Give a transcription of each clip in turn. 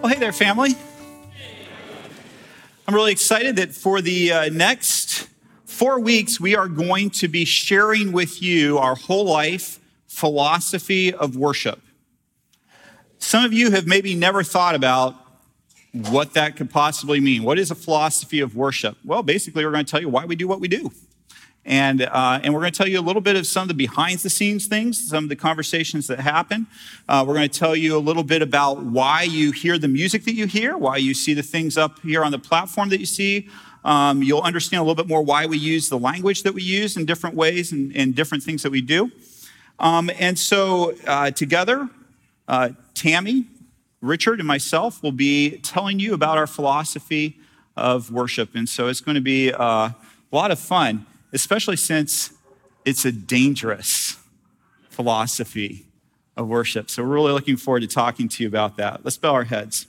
Well, hey there, family. I'm really excited that for the uh, next four weeks, we are going to be sharing with you our whole life philosophy of worship. Some of you have maybe never thought about what that could possibly mean. What is a philosophy of worship? Well, basically, we're going to tell you why we do what we do. And, uh, and we're going to tell you a little bit of some of the behind the scenes things, some of the conversations that happen. Uh, we're going to tell you a little bit about why you hear the music that you hear, why you see the things up here on the platform that you see. Um, you'll understand a little bit more why we use the language that we use in different ways and, and different things that we do. Um, and so, uh, together, uh, Tammy, Richard, and myself will be telling you about our philosophy of worship. And so, it's going to be uh, a lot of fun especially since it's a dangerous philosophy of worship. So we're really looking forward to talking to you about that. Let's bow our heads.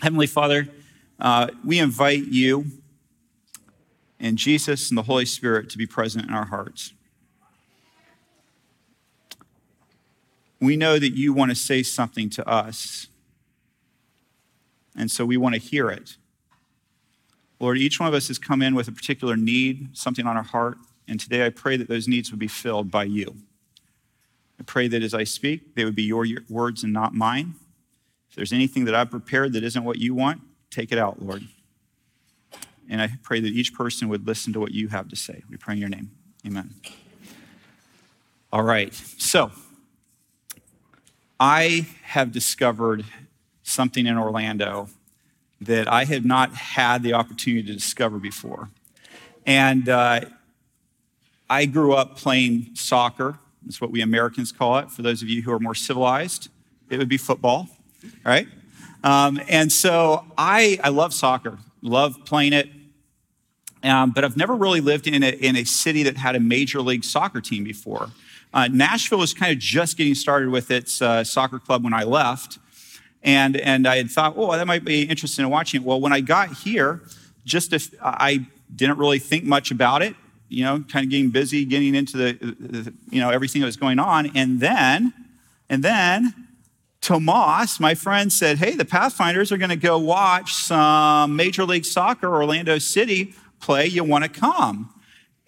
Heavenly Father, uh, we invite you and Jesus and the Holy Spirit to be present in our hearts. We know that you want to say something to us, and so we want to hear it. Lord, each one of us has come in with a particular need, something on our heart, and today I pray that those needs would be filled by you. I pray that as I speak, they would be your words and not mine. If there's anything that I've prepared that isn't what you want, take it out, Lord. And I pray that each person would listen to what you have to say. We pray in your name. Amen. All right. So, I have discovered something in Orlando that I had not had the opportunity to discover before. And uh, I grew up playing soccer. That's what we Americans call it. For those of you who are more civilized, it would be football, right? Um, and so I, I love soccer, love playing it. Um, but I've never really lived in a, in a city that had a major league soccer team before. Uh, Nashville was kind of just getting started with its uh, soccer club when I left. And, and I had thought, oh, that might be interesting in watching it. Well, when I got here, just if I didn't really think much about it, you know, kind of getting busy, getting into the, the, you know, everything that was going on. And then, and then Tomas, my friend, said, hey, the Pathfinders are going to go watch some Major League Soccer, Orlando City play. You want to come?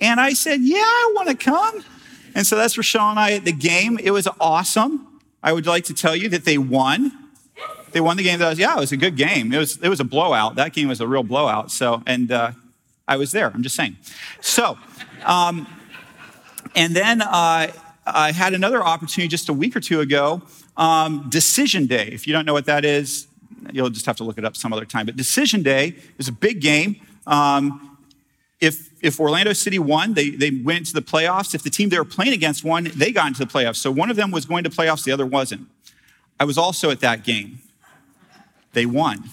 And I said, yeah, I want to come. And so that's Rochelle and I at the game. It was awesome. I would like to tell you that they won they won the game. Was, yeah, it was a good game. It was, it was a blowout. That game was a real blowout. So, and uh, I was there. I'm just saying. So, um, and then uh, I had another opportunity just a week or two ago. Um, Decision Day. If you don't know what that is, you'll just have to look it up some other time. But Decision Day is a big game. Um, if, if Orlando City won, they, they went to the playoffs. If the team they were playing against won, they got into the playoffs. So one of them was going to playoffs, the other wasn't. I was also at that game. They won.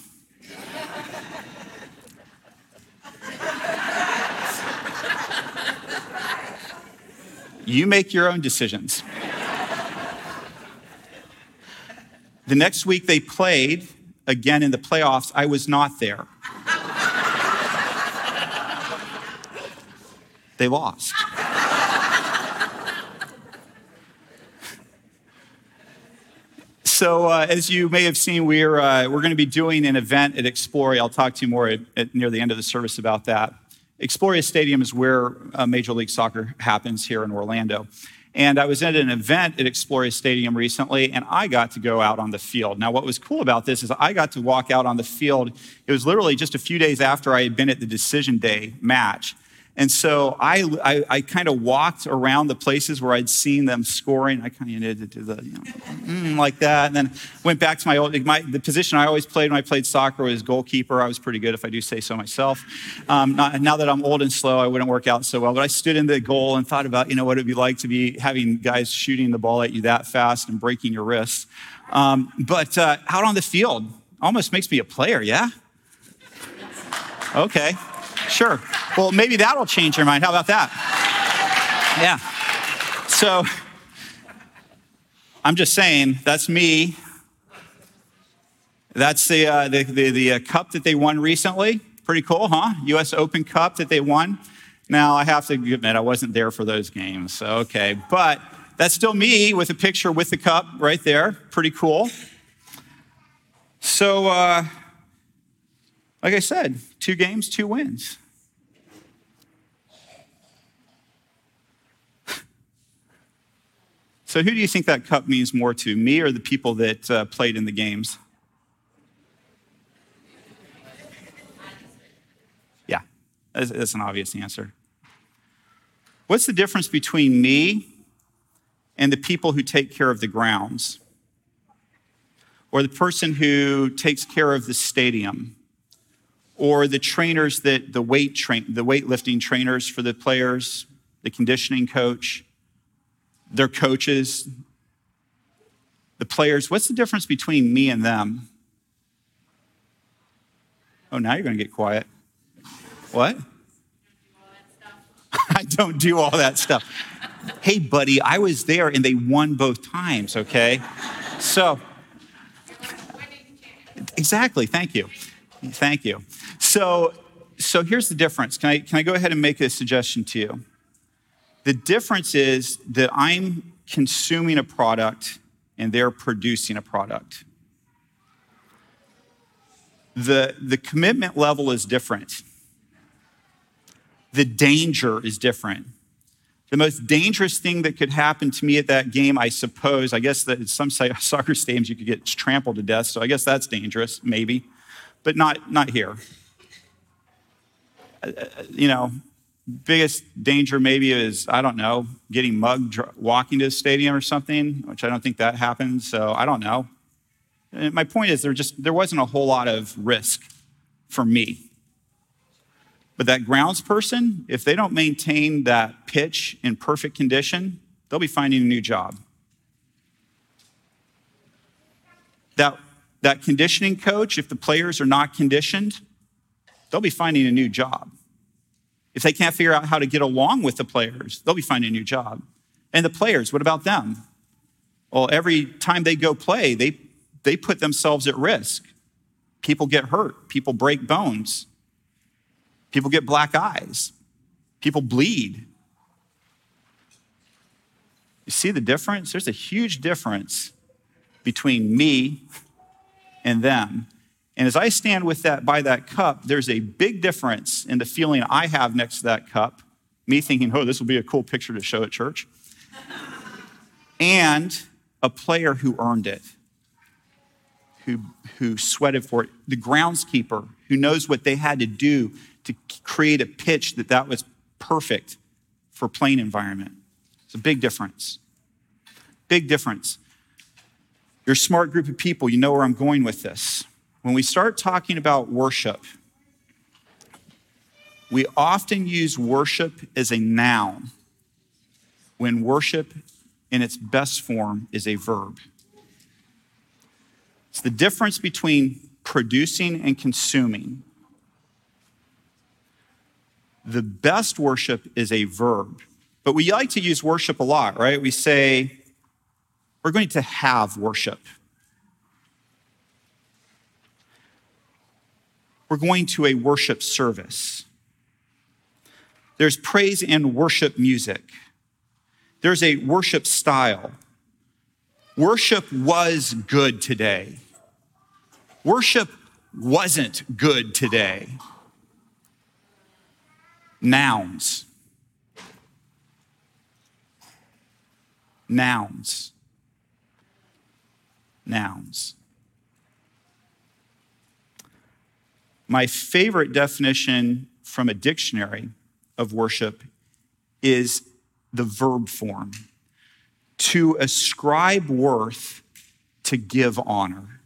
you make your own decisions. The next week they played again in the playoffs. I was not there. they lost. So uh, as you may have seen, we're, uh, we're going to be doing an event at Exploria. I'll talk to you more at, at, near the end of the service about that. Exploria Stadium is where uh, Major League Soccer happens here in Orlando. And I was at an event at Exploria Stadium recently, and I got to go out on the field. Now, what was cool about this is I got to walk out on the field. It was literally just a few days after I had been at the Decision Day match. And so I, I, I kind of walked around the places where I'd seen them scoring. I kind of did to do the, you know, mm, like that. And then went back to my old, my, the position I always played when I played soccer was goalkeeper. I was pretty good, if I do say so myself. Um, not, now that I'm old and slow, I wouldn't work out so well. But I stood in the goal and thought about, you know, what it'd be like to be having guys shooting the ball at you that fast and breaking your wrists. Um, but uh, out on the field, almost makes me a player, yeah? Okay, sure. Well, maybe that'll change your mind. How about that? Yeah. So I'm just saying, that's me. That's the, uh, the, the, the uh, cup that they won recently. Pretty cool, huh? US Open Cup that they won. Now, I have to admit, I wasn't there for those games, so okay. But that's still me with a picture with the cup right there. Pretty cool. So, uh, like I said, two games, two wins. So, who do you think that cup means more to, me or the people that uh, played in the games? Yeah, that's, that's an obvious answer. What's the difference between me and the people who take care of the grounds? Or the person who takes care of the stadium? Or the trainers that the weight train, the weightlifting trainers for the players, the conditioning coach? their coaches, the players. What's the difference between me and them? Oh, now you're going to get quiet. What? I don't do all that stuff. hey, buddy, I was there and they won both times, okay? So, exactly. Thank you. Thank you. So, so here's the difference. Can I, can I go ahead and make a suggestion to you? The difference is that I'm consuming a product and they're producing a product. The, the commitment level is different. The danger is different. The most dangerous thing that could happen to me at that game, I suppose, I guess that some soccer stadiums you could get trampled to death, so I guess that's dangerous, maybe, but not, not here. You know, biggest danger maybe is i don't know getting mugged walking to the stadium or something which i don't think that happens so i don't know. And my point is there just there wasn't a whole lot of risk for me. But that grounds person if they don't maintain that pitch in perfect condition they'll be finding a new job. That that conditioning coach if the players are not conditioned they'll be finding a new job if they can't figure out how to get along with the players, they'll be finding a new job. And the players, what about them? Well, every time they go play, they, they put themselves at risk. People get hurt, people break bones, people get black eyes, people bleed. You see the difference? There's a huge difference between me and them. And as I stand with that by that cup, there's a big difference in the feeling I have next to that cup, me thinking, oh, this will be a cool picture to show at church, and a player who earned it, who, who sweated for it, the groundskeeper who knows what they had to do to create a pitch that that was perfect for playing environment. It's a big difference. Big difference. You're a smart group of people. You know where I'm going with this. When we start talking about worship, we often use worship as a noun when worship in its best form is a verb. It's the difference between producing and consuming. The best worship is a verb, but we like to use worship a lot, right? We say, we're going to have worship. We're going to a worship service. There's praise and worship music. There's a worship style. Worship was good today. Worship wasn't good today. Nouns. Nouns. Nouns. My favorite definition from a dictionary of worship is the verb form to ascribe worth, to give honor.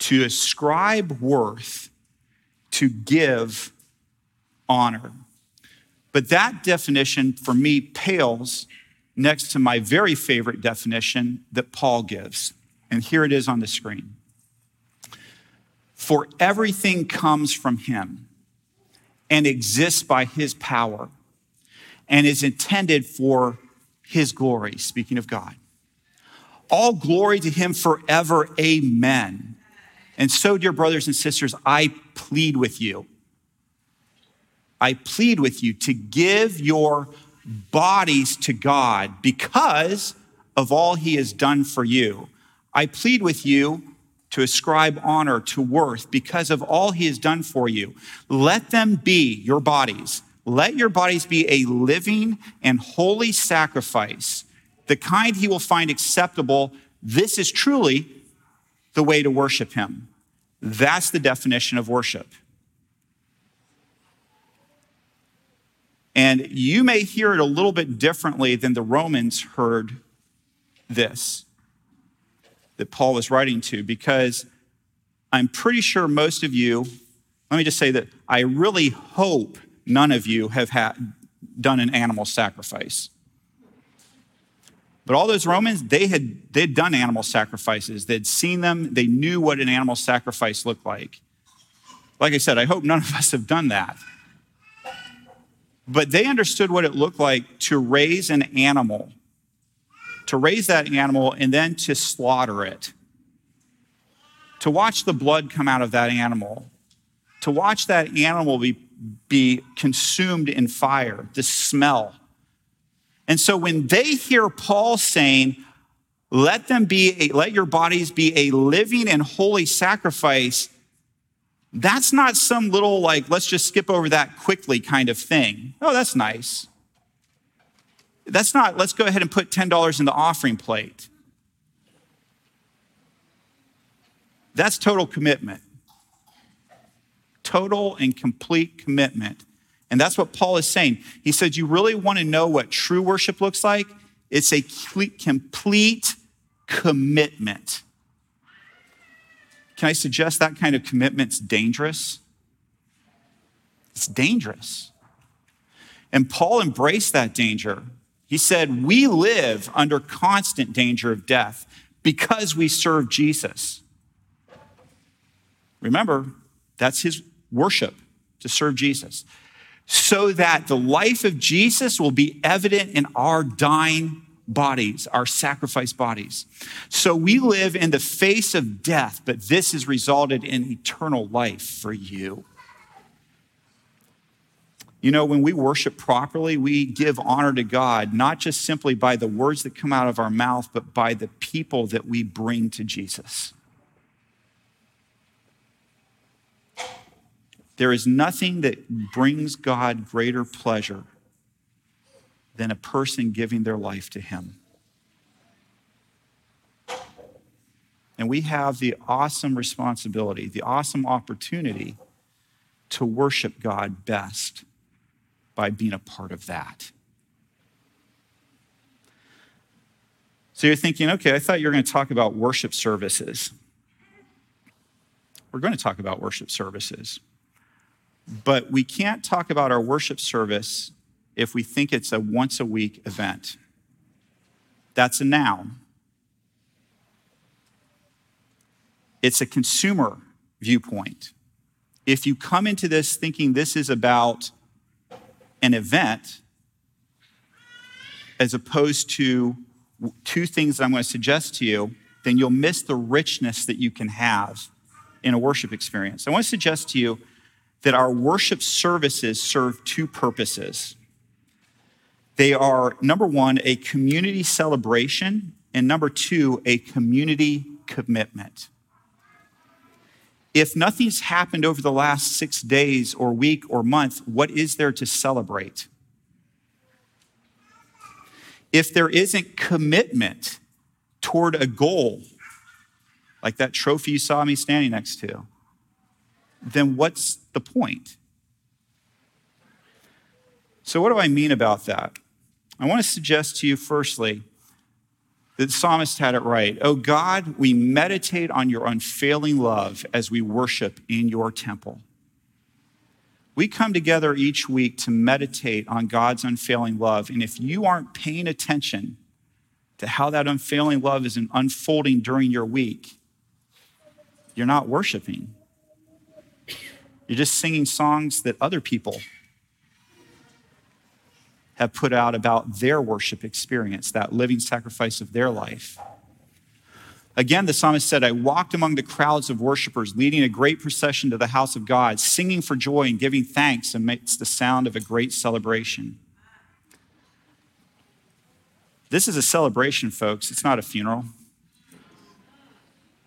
To ascribe worth, to give honor. But that definition for me pales next to my very favorite definition that Paul gives. And here it is on the screen. For everything comes from him and exists by his power and is intended for his glory, speaking of God. All glory to him forever. Amen. And so, dear brothers and sisters, I plead with you. I plead with you to give your bodies to God because of all he has done for you. I plead with you to ascribe honor to worth because of all he has done for you. Let them be your bodies let your bodies be a living and holy sacrifice, the kind he will find acceptable. This is truly the way to worship him. That's the definition of worship. And you may hear it a little bit differently than the Romans heard this that Paul was writing to, because I'm pretty sure most of you, let me just say that I really hope none of you have had, done an animal sacrifice. But all those Romans, they had they'd done animal sacrifices. They'd seen them. They knew what an animal sacrifice looked like. Like I said, I hope none of us have done that. But they understood what it looked like to raise an animal, to raise that animal and then to slaughter it, to watch the blood come out of that animal, to watch that animal be be consumed in fire, the smell. And so when they hear Paul saying, let them be, a, let your bodies be a living and holy sacrifice, that's not some little like, let's just skip over that quickly kind of thing. Oh, that's nice. That's not, let's go ahead and put $10 in the offering plate. That's total commitment total and complete commitment. And that's what Paul is saying. He said, You really want to know what true worship looks like? It's a complete commitment. Can I suggest that kind of commitment's dangerous? It's dangerous. And Paul embraced that danger. He said, We live under constant danger of death because we serve Jesus. Remember, that's his worship, to serve Jesus, so that the life of Jesus will be evident in our dying bodies, our sacrifice bodies. So we live in the face of death, but this has resulted in eternal life for you. You know, when we worship properly, we give honor to God, not just simply by the words that come out of our mouth, but by the people that we bring to Jesus. There is nothing that brings God greater pleasure than a person giving their life to Him. And we have the awesome responsibility, the awesome opportunity to worship God best by being a part of that. So you're thinking, okay, I thought you were going to talk about worship services. We're going to talk about worship services. But we can't talk about our worship service if we think it's a once a week event. That's a noun. It's a consumer viewpoint. If you come into this thinking this is about an event, as opposed to two things that I'm going to suggest to you, then you'll miss the richness that you can have in a worship experience. I want to suggest to you that our worship services serve two purposes. They are, number one, a community celebration, and number two, a community commitment. If nothing's happened over the last six days or week or month, what is there to celebrate? If there isn't commitment toward a goal, like that trophy you saw me standing next to, then what's the point? So, what do I mean about that? I want to suggest to you, firstly, the psalmist had it right. Oh God, we meditate on your unfailing love as we worship in your temple. We come together each week to meditate on God's unfailing love. And if you aren't paying attention to how that unfailing love is unfolding during your week, you're not worshiping. You're just singing songs that other people have put out about their worship experience, that living sacrifice of their life. Again, the psalmist said, I walked among the crowds of worshipers, leading a great procession to the house of God, singing for joy and giving thanks amidst the sound of a great celebration. This is a celebration, folks. It's not a funeral.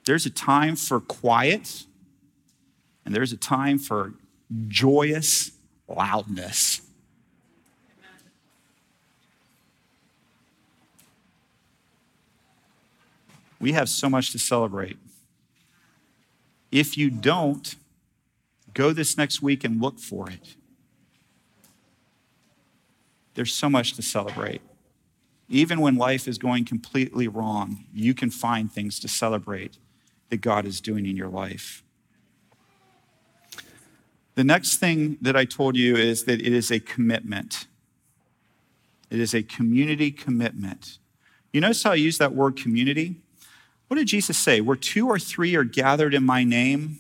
There's a time for quiet, and there's a time for joyous loudness. We have so much to celebrate. If you don't, go this next week and look for it. There's so much to celebrate. Even when life is going completely wrong, you can find things to celebrate that God is doing in your life. The next thing that I told you is that it is a commitment. It is a community commitment. You notice how I use that word community? What did Jesus say? Where two or three are gathered in my name,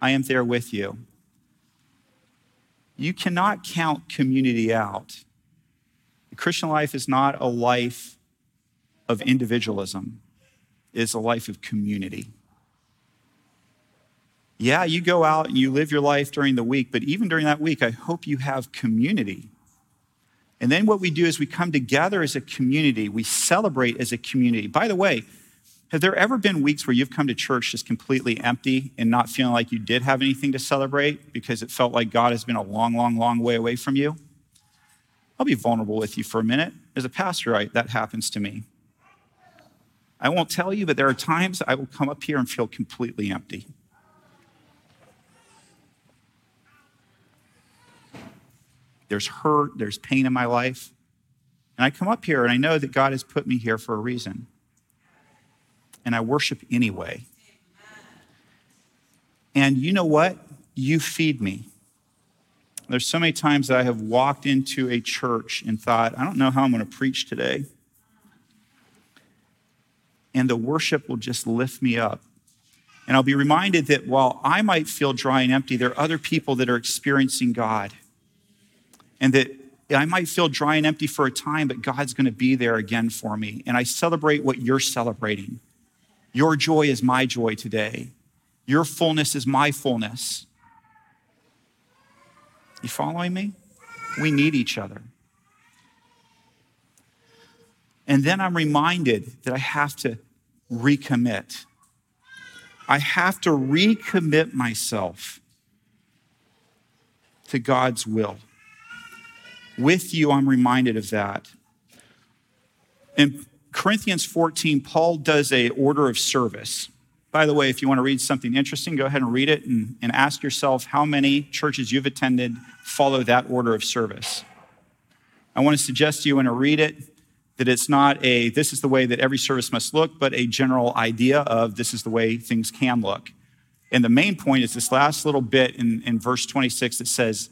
I am there with you. You cannot count community out. The Christian life is not a life of individualism, it is a life of community. Yeah, you go out and you live your life during the week, but even during that week, I hope you have community. And then what we do is we come together as a community, we celebrate as a community. By the way, have there ever been weeks where you've come to church just completely empty and not feeling like you did have anything to celebrate because it felt like God has been a long, long, long way away from you? I'll be vulnerable with you for a minute. As a pastor, I, that happens to me. I won't tell you, but there are times I will come up here and feel completely empty. There's hurt, there's pain in my life. And I come up here and I know that God has put me here for a reason and I worship anyway. And you know what? You feed me. There's so many times that I have walked into a church and thought, I don't know how I'm going to preach today. And the worship will just lift me up. And I'll be reminded that while I might feel dry and empty, there are other people that are experiencing God. And that I might feel dry and empty for a time, but God's going to be there again for me. And I celebrate what you're celebrating. Your joy is my joy today. Your fullness is my fullness. You following me? We need each other. And then I'm reminded that I have to recommit. I have to recommit myself to God's will. With you, I'm reminded of that. And Corinthians 14, Paul does a order of service. By the way, if you want to read something interesting, go ahead and read it and, and ask yourself how many churches you've attended follow that order of service. I want to suggest to you when I read it that it's not a this is the way that every service must look, but a general idea of this is the way things can look. And the main point is this last little bit in, in verse 26 that says,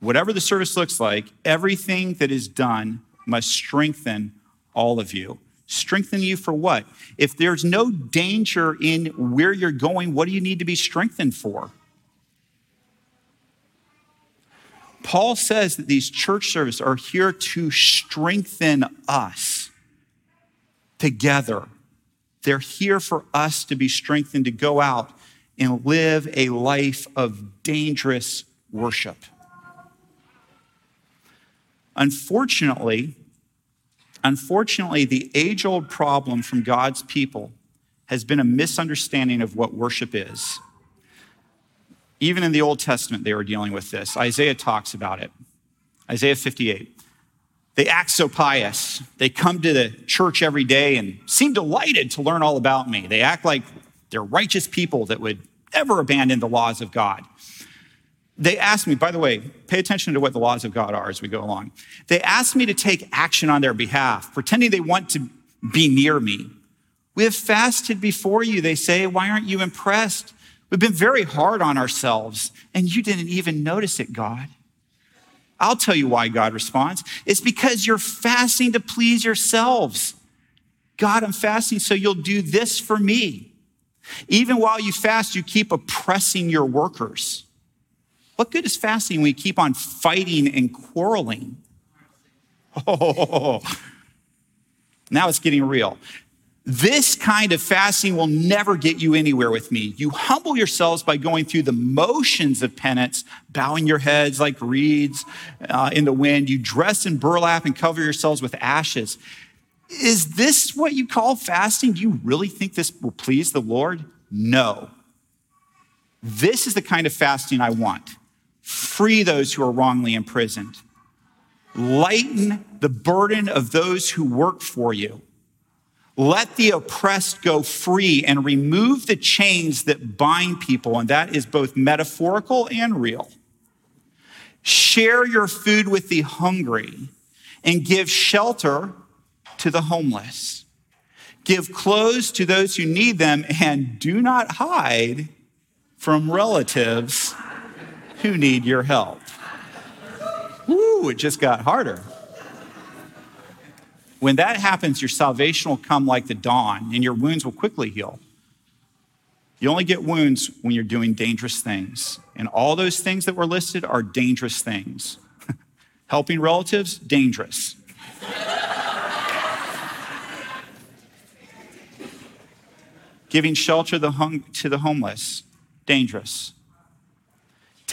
whatever the service looks like, everything that is done must strengthen all of you. Strengthen you for what? If there's no danger in where you're going, what do you need to be strengthened for? Paul says that these church services are here to strengthen us together. They're here for us to be strengthened to go out and live a life of dangerous worship. Unfortunately, Unfortunately, the age old problem from God's people has been a misunderstanding of what worship is. Even in the Old Testament, they were dealing with this. Isaiah talks about it. Isaiah 58. They act so pious. They come to the church every day and seem delighted to learn all about me. They act like they're righteous people that would ever abandon the laws of God. They asked me, by the way, pay attention to what the laws of God are as we go along. They asked me to take action on their behalf, pretending they want to be near me. We have fasted before you, they say. Why aren't you impressed? We've been very hard on ourselves, and you didn't even notice it, God. I'll tell you why God responds. It's because you're fasting to please yourselves. God, I'm fasting so you'll do this for me. Even while you fast, you keep oppressing your workers. What good is fasting when you keep on fighting and quarreling? Oh, now it's getting real. This kind of fasting will never get you anywhere with me. You humble yourselves by going through the motions of penance, bowing your heads like reeds uh, in the wind. You dress in burlap and cover yourselves with ashes. Is this what you call fasting? Do you really think this will please the Lord? No. This is the kind of fasting I want. Free those who are wrongly imprisoned. Lighten the burden of those who work for you let the oppressed go free and remove the chains that bind people, and that is both metaphorical and real. Share your food with the hungry and give shelter to the homeless. Give clothes to those who need them and do not hide from relatives who need your help. Woo, it just got harder. When that happens, your salvation will come like the dawn and your wounds will quickly heal. You only get wounds when you're doing dangerous things. And all those things that were listed are dangerous things. Helping relatives, dangerous. Giving shelter to the homeless, dangerous.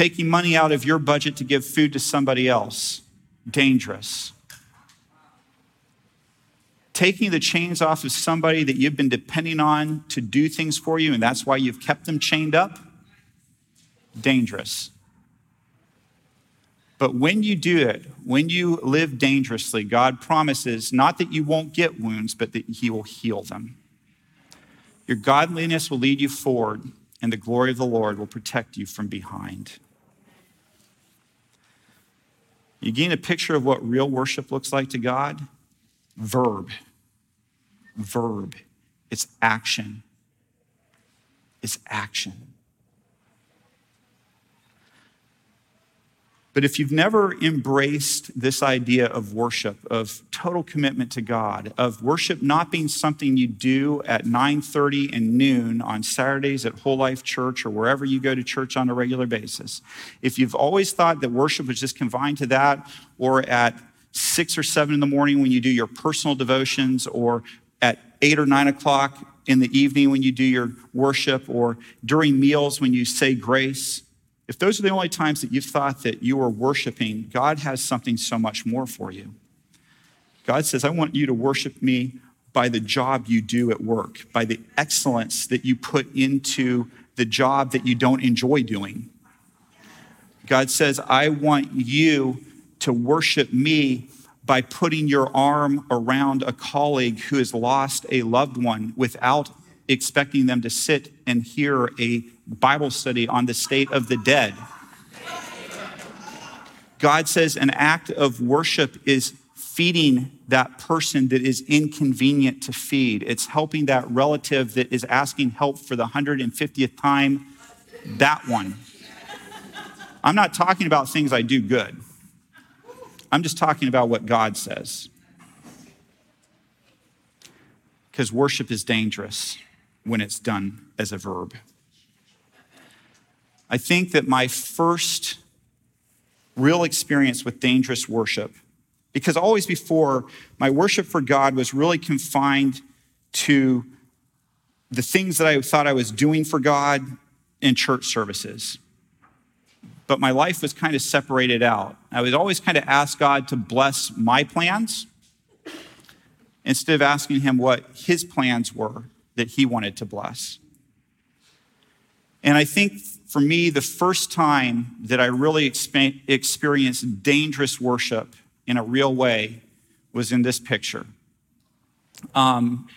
Taking money out of your budget to give food to somebody else, dangerous taking the chains off of somebody that you've been depending on to do things for you, and that's why you've kept them chained up, dangerous. But when you do it, when you live dangerously, God promises not that you won't get wounds, but that He will heal them. Your godliness will lead you forward, and the glory of the Lord will protect you from behind. You gain a picture of what real worship looks like to God? Verb verb, it's action. It's action. But if you've never embraced this idea of worship, of total commitment to God, of worship not being something you do at 9:30 and noon on Saturdays at Whole Life Church or wherever you go to church on a regular basis, if you've always thought that worship was just confined to that, or at six or seven in the morning when you do your personal devotions, or at eight or nine o'clock in the evening when you do your worship or during meals when you say grace, if those are the only times that you've thought that you are worshiping, God has something so much more for you. God says, I want you to worship me by the job you do at work, by the excellence that you put into the job that you don't enjoy doing. God says, I want you to worship me by putting your arm around a colleague who has lost a loved one without expecting them to sit and hear a Bible study on the state of the dead. God says an act of worship is feeding that person that is inconvenient to feed. It's helping that relative that is asking help for the 150th time, that one. I'm not talking about things I do good. I'm just talking about what God says. Because worship is dangerous when it's done as a verb. I think that my first real experience with dangerous worship, because always before, my worship for God was really confined to the things that I thought I was doing for God in church services but my life was kind of separated out. I would always kind of ask God to bless my plans instead of asking Him what His plans were that He wanted to bless. And I think for me, the first time that I really experienced dangerous worship in a real way was in this picture. Um,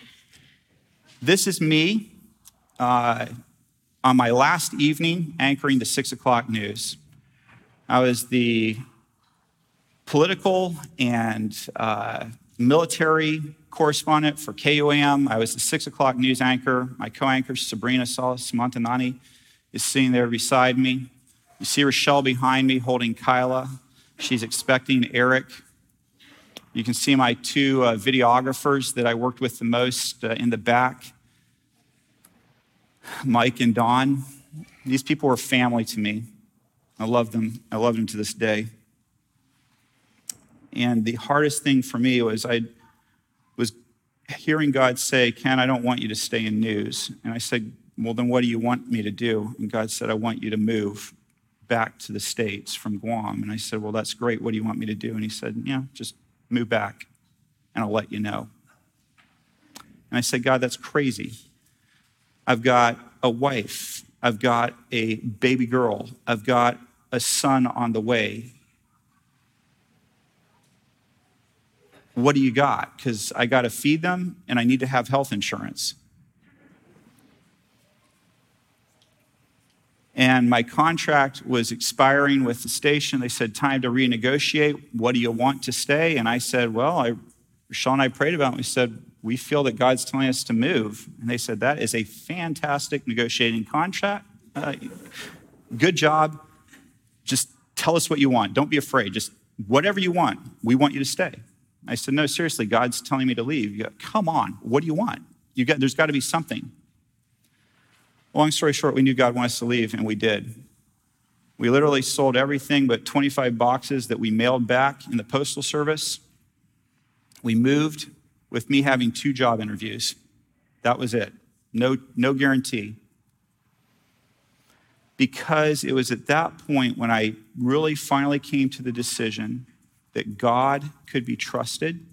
this is me uh, on my last evening anchoring the six o'clock news. I was the political and uh, military correspondent for KUAM. I was the six o'clock news anchor. My co anchor, Sabrina Salas Matanane, is sitting there beside me. You see Rochelle behind me holding Kyla. She's expecting Eric. You can see my two uh, videographers that I worked with the most uh, in the back Mike and Don. These people were family to me. I love them. I love them to this day. And the hardest thing for me was I was hearing God say, Ken, I don't want you to stay in news. And I said, Well, then what do you want me to do? And God said, I want you to move back to the States from Guam. And I said, Well, that's great. What do you want me to do? And he said, Yeah, just move back and I'll let you know. And I said, God, that's crazy. I've got a wife. I've got a baby girl. I've got a son on the way. What do you got? Because I got to feed them and I need to have health insurance. And my contract was expiring with the station. They said, Time to renegotiate. What do you want to stay? And I said, Well, I, Rochelle and I prayed about it. We said, We feel that God's telling us to move. And they said, That is a fantastic negotiating contract. Uh, good job. Just tell us what you want. Don't be afraid. Just whatever you want. We want you to stay. I said, No, seriously, God's telling me to leave. Go, Come on. What do you want? You got, there's got to be something. Long story short, we knew God wanted us to leave, and we did. We literally sold everything but 25 boxes that we mailed back in the Postal Service. We moved with me having two job interviews. That was it. No, no guarantee. Because it was at that point when I really finally came to the decision that God could be trusted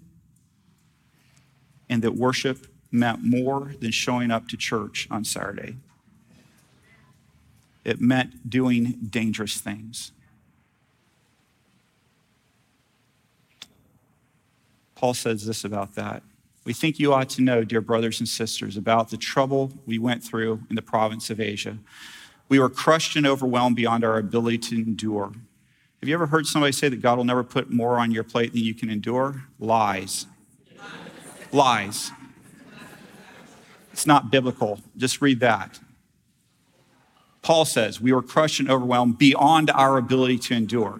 and that worship meant more than showing up to church on Saturday it meant doing dangerous things. Paul says this about that. We think you ought to know, dear brothers and sisters, about the trouble we went through in the province of Asia. We were crushed and overwhelmed beyond our ability to endure. Have you ever heard somebody say that God will never put more on your plate than you can endure? Lies. Lies. It's not biblical. Just read that. Paul says, we were crushed and overwhelmed beyond our ability to endure.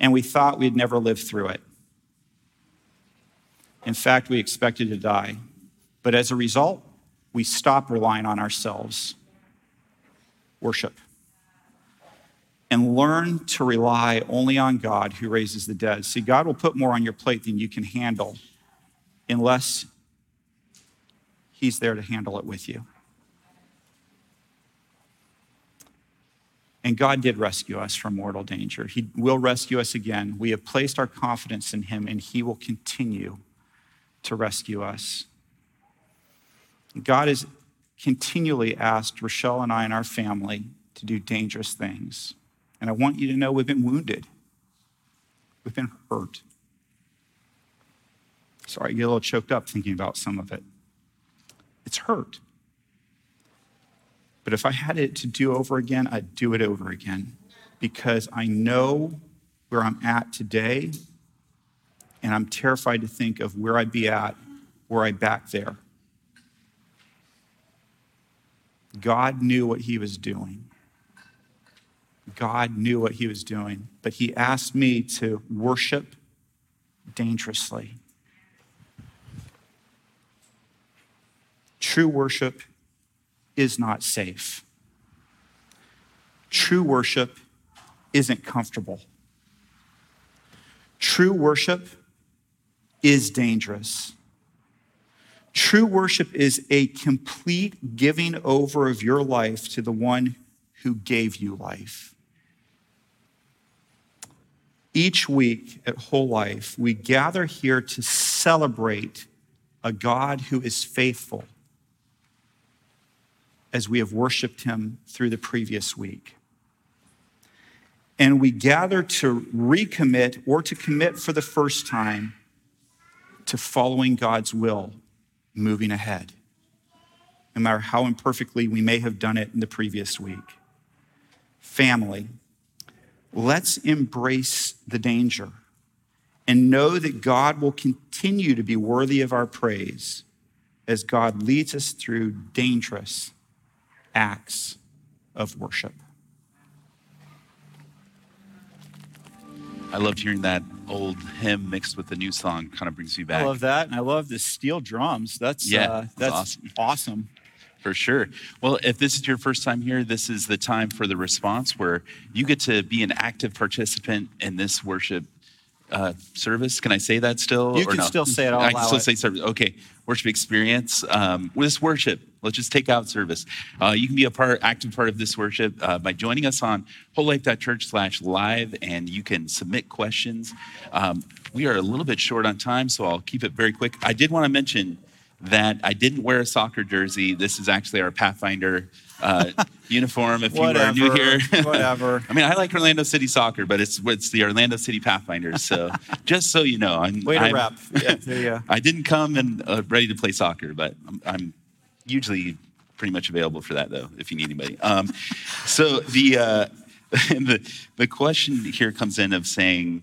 And we thought we'd never live through it. In fact, we expected to die. But as a result, we stopped relying on ourselves. Worship. And learn to rely only on God who raises the dead. See, God will put more on your plate than you can handle unless He's there to handle it with you. And God did rescue us from mortal danger. He will rescue us again. We have placed our confidence in Him, and He will continue to rescue us. God has continually asked Rochelle and I and our family to do dangerous things. And I want you to know we've been wounded, we've been hurt. Sorry, I get a little choked up thinking about some of it. It's hurt. But if I had it to do over again, I'd do it over again because I know where I'm at today, and I'm terrified to think of where I'd be at were I back there. God knew what he was doing. God knew what he was doing, but he asked me to worship dangerously. True worship is not safe. True worship isn't comfortable. True worship is dangerous. True worship is a complete giving over of your life to the one who gave you life. Each week at Whole Life, we gather here to celebrate a God who is faithful as we have worshiped him through the previous week. And we gather to recommit or to commit for the first time to following God's will, moving ahead, no matter how imperfectly we may have done it in the previous week. Family. Let's embrace the danger and know that God will continue to be worthy of our praise as God leads us through dangerous acts of worship. I loved hearing that old hymn mixed with the new song. Kind of brings me back. I love that, and I love the steel drums. That's Yeah, uh, that's that's awesome. awesome. For sure. Well, if this is your first time here, this is the time for the response where you get to be an active participant in this worship uh, service. Can I say that still? You can no? still say it. I'll I can still it. say service. Okay, worship experience. Um, this worship. Let's just take out service. Uh, you can be a part, active part of this worship uh, by joining us on wholelife.church slash live, and you can submit questions. Um, we are a little bit short on time, so I'll keep it very quick. I did want to mention that I didn't wear a soccer jersey. This is actually our Pathfinder uh, uniform. If you are new here, whatever. I mean, I like Orlando City soccer, but it's it's the Orlando City Pathfinders. So just so you know, I'm, Way to I'm- rep. Yeah, go. I didn't come and uh, ready to play soccer, but I'm, I'm usually pretty much available for that, though, if you need anybody. Um, so the, uh, the the question here comes in of saying,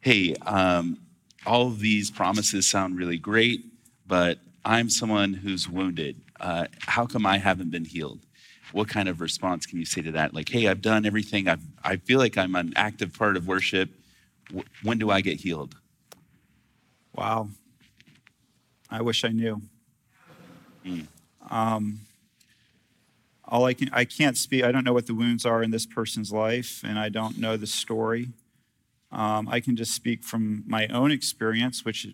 "Hey, um, all of these promises sound really great, but I'm someone who's wounded. Uh, how come I haven't been healed?" What kind of response can you say to that? Like, "Hey, I've done everything. I've, I feel like I'm an active part of worship. W- when do I get healed?" Wow. I wish I knew. Um, all I can, I can't speak. I don't know what the wounds are in this person's life, and I don't know the story. Um, I can just speak from my own experience, which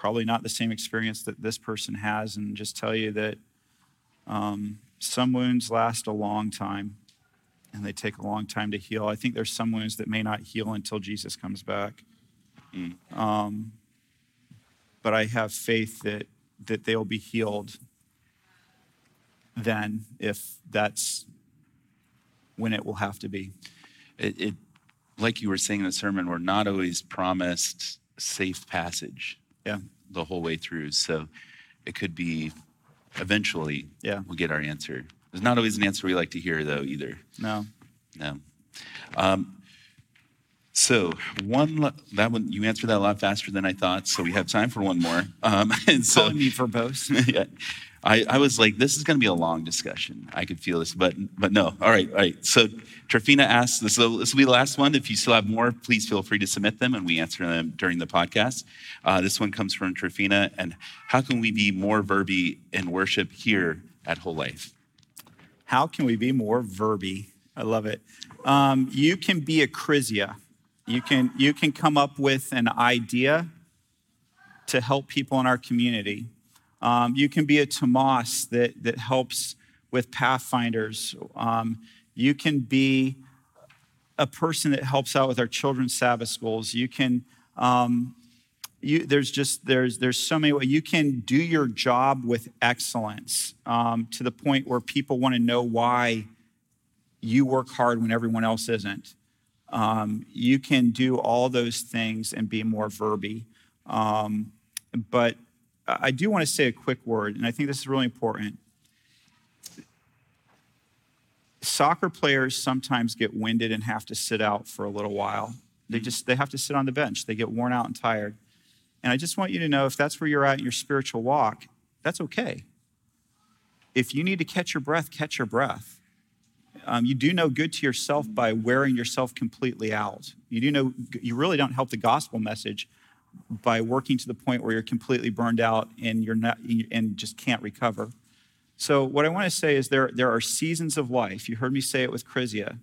probably not the same experience that this person has, and just tell you that um, some wounds last a long time, and they take a long time to heal. I think there's some wounds that may not heal until Jesus comes back but I have faith that that they'll be healed then if that's when it will have to be. it, it like you were saying in the sermon we're not always promised safe passage Yeah. the whole way through so it could be eventually Yeah. we'll get our answer there's not always an answer we like to hear though either No. no um, so one that one you answered that a lot faster than i thought so we have time for one more um, and so Calling me verbose. yeah. I, I was like, this is going to be a long discussion. I could feel this, but but no. All right, all right. So Trafina asks, this, will- this will be the last one. If you still have more, please feel free to submit them, and we answer them during the podcast. Uh, this one comes from Trafina, and how can we be more verby in worship here at Whole Life? How can we be more verby? I love it. Um, you can be a Chrysia. You can you can come up with an idea to help people in our community. Um, you can be a Tomas that that helps with Pathfinders. Um, you can be a person that helps out with our children's Sabbath schools. You can um, you, there's just there's there's so many ways you can do your job with excellence um, to the point where people want to know why you work hard when everyone else isn't. Um, you can do all those things and be more verby. Um, but I I do want to say a quick word, and I think this is really important. Soccer players sometimes get winded and have to sit out for a little while. They just they have to sit on the bench. They get worn out and tired. And I just want you to know if that's where you're at in your spiritual walk, that's okay. If you need to catch your breath, catch your breath. Um, you do no good to yourself by wearing yourself completely out. You do know you really don't help the gospel message by working to the point where you're completely burned out and you're not and just can't recover. So what I want to say is there there are seasons of life. You heard me say it with Chrysia.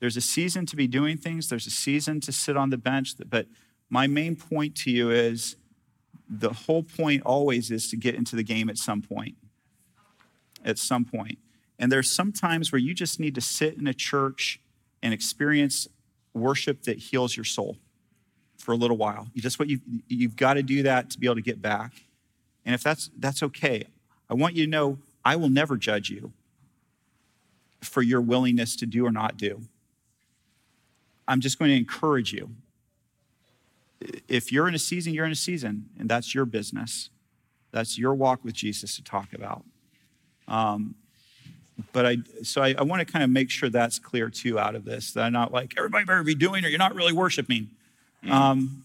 There's a season to be doing things. There's a season to sit on the bench. But my main point to you is the whole point always is to get into the game at some point. At some point. And there's some times where you just need to sit in a church and experience worship that heals your soul for a little while. You just what you you've got to do that to be able to get back. And if that's that's okay. I want you to know I will never judge you for your willingness to do or not do. I'm just going to encourage you. If you're in a season, you're in a season, and that's your business. That's your walk with Jesus to talk about. Um, but I so I, I want to kind of make sure that's clear too out of this. That I'm not like everybody better be doing it. You're not really worshiping. Um,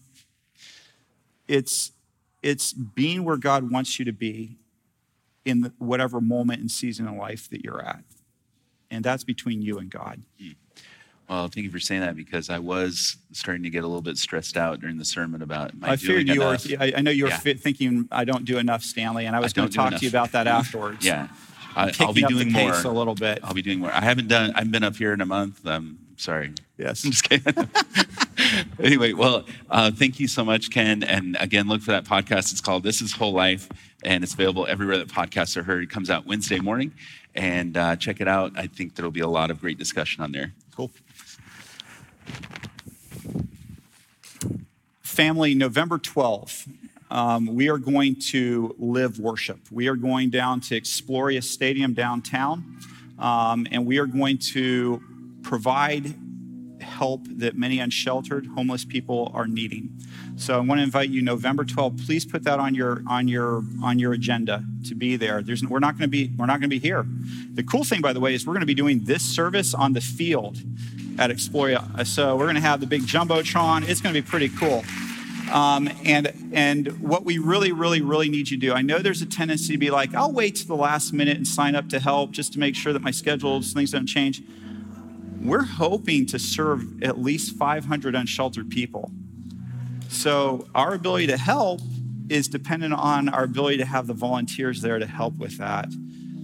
it's it's being where God wants you to be in the, whatever moment and season in life that you're at, and that's between you and God. Well, thank you for saying that because I was starting to get a little bit stressed out during the sermon about my I figured doing you were. I, I know you were Yeah. thinking I don't do enough, Stanley, and I was I going to talk to you about that afterwards. Yeah, I, Picking I'll be doing more. a little bit. I'll be doing more. I haven't done. I've been up here in a month. I'm sorry. Yes. I'm just kidding. anyway, well, uh, thank you so much, Ken. And again, look for that podcast. It's called This Is Whole Life, and it's available everywhere that podcasts are heard. It comes out Wednesday morning, and uh, check it out. I think there'll be a lot of great discussion on there. Cool. Family, November 12th, um, we are going to live worship. We are going down to Exploria Stadium downtown, um, and we are going to provide help that many unsheltered homeless people are needing. So I want to invite you November 12th. Please put that on your on your on your agenda to be there. There's we're not going to be we're not going to be here. The cool thing, by the way, is we're going to be doing this service on the field at Exploria. So we're going to have the big jumbotron. It's going to be pretty cool. Um, and and what we really, really, really need you to do. I know there's a tendency to be like, I'll wait to the last minute and sign up to help just to make sure that my schedules things don't change. We're hoping to serve at least 500 unsheltered people. So our ability to help is dependent on our ability to have the volunteers there to help with that.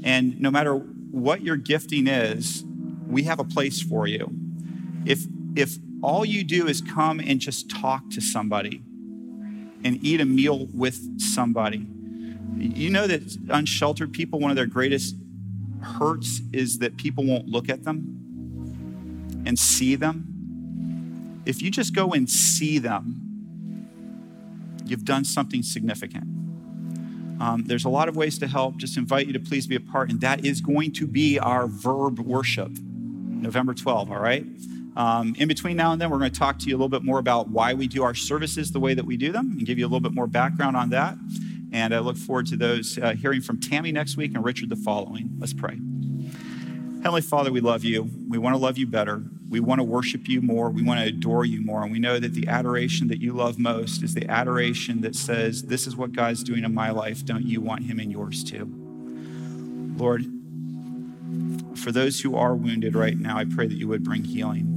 And no matter what your gifting is, we have a place for you. If if all you do is come and just talk to somebody and eat a meal with somebody, you know that unsheltered people, one of their greatest hurts is that people won't look at them and see them. If you just go and see them, you've done something significant. Um, there's a lot of ways to help. Just invite you to please be a part, and that is going to be our verb worship, November 12. All right. Um, in between now and then, we're going to talk to you a little bit more about why we do our services the way that we do them, and give you a little bit more background on that. And I look forward to those uh, hearing from Tammy next week and Richard the following. Let's pray. Heavenly Father, we love you. We want to love you better. We want to worship you more. We want to adore you more. And we know that the adoration that you love most is the adoration that says, This is what God's doing in my life. Don't you want him in yours too? Lord, for those who are wounded right now, I pray that you would bring healing.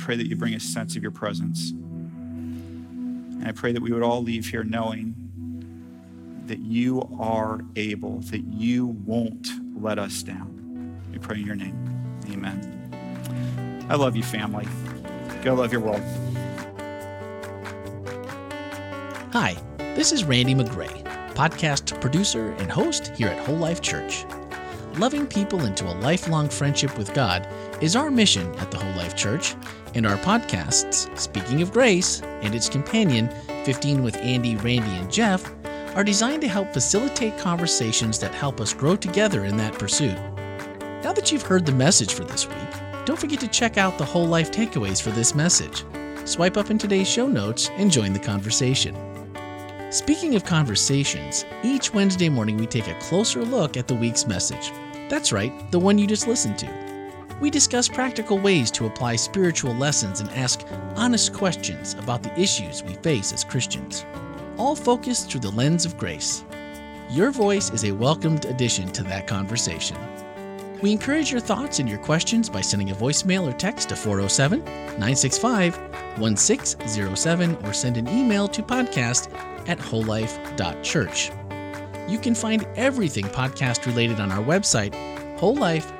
Pray that you bring a sense of your presence. And I pray that we would all leave here knowing that you are able, that you won't let us down. We pray in your name. Amen. I love you, family. Go love your world. Hi, this is Randy McGray, podcast producer and host here at Whole Life Church. Loving people into a lifelong friendship with God is our mission at the Whole Life Church, and our podcasts, Speaking of Grace and its companion, 15 with Andy, Randy, and Jeff, are designed to help facilitate conversations that help us grow together in that pursuit. Now that you've heard the message for this week, don't forget to check out the whole life takeaways for this message. Swipe up in today's show notes and join the conversation. Speaking of conversations, each Wednesday morning we take a closer look at the week's message. That's right, the one you just listened to. We discuss practical ways to apply spiritual lessons and ask honest questions about the issues we face as Christians, all focused through the lens of grace. Your voice is a welcomed addition to that conversation. We encourage your thoughts and your questions by sending a voicemail or text to 407 965 1607 or send an email to podcast at wholelife.church. You can find everything podcast related on our website, wholelife.church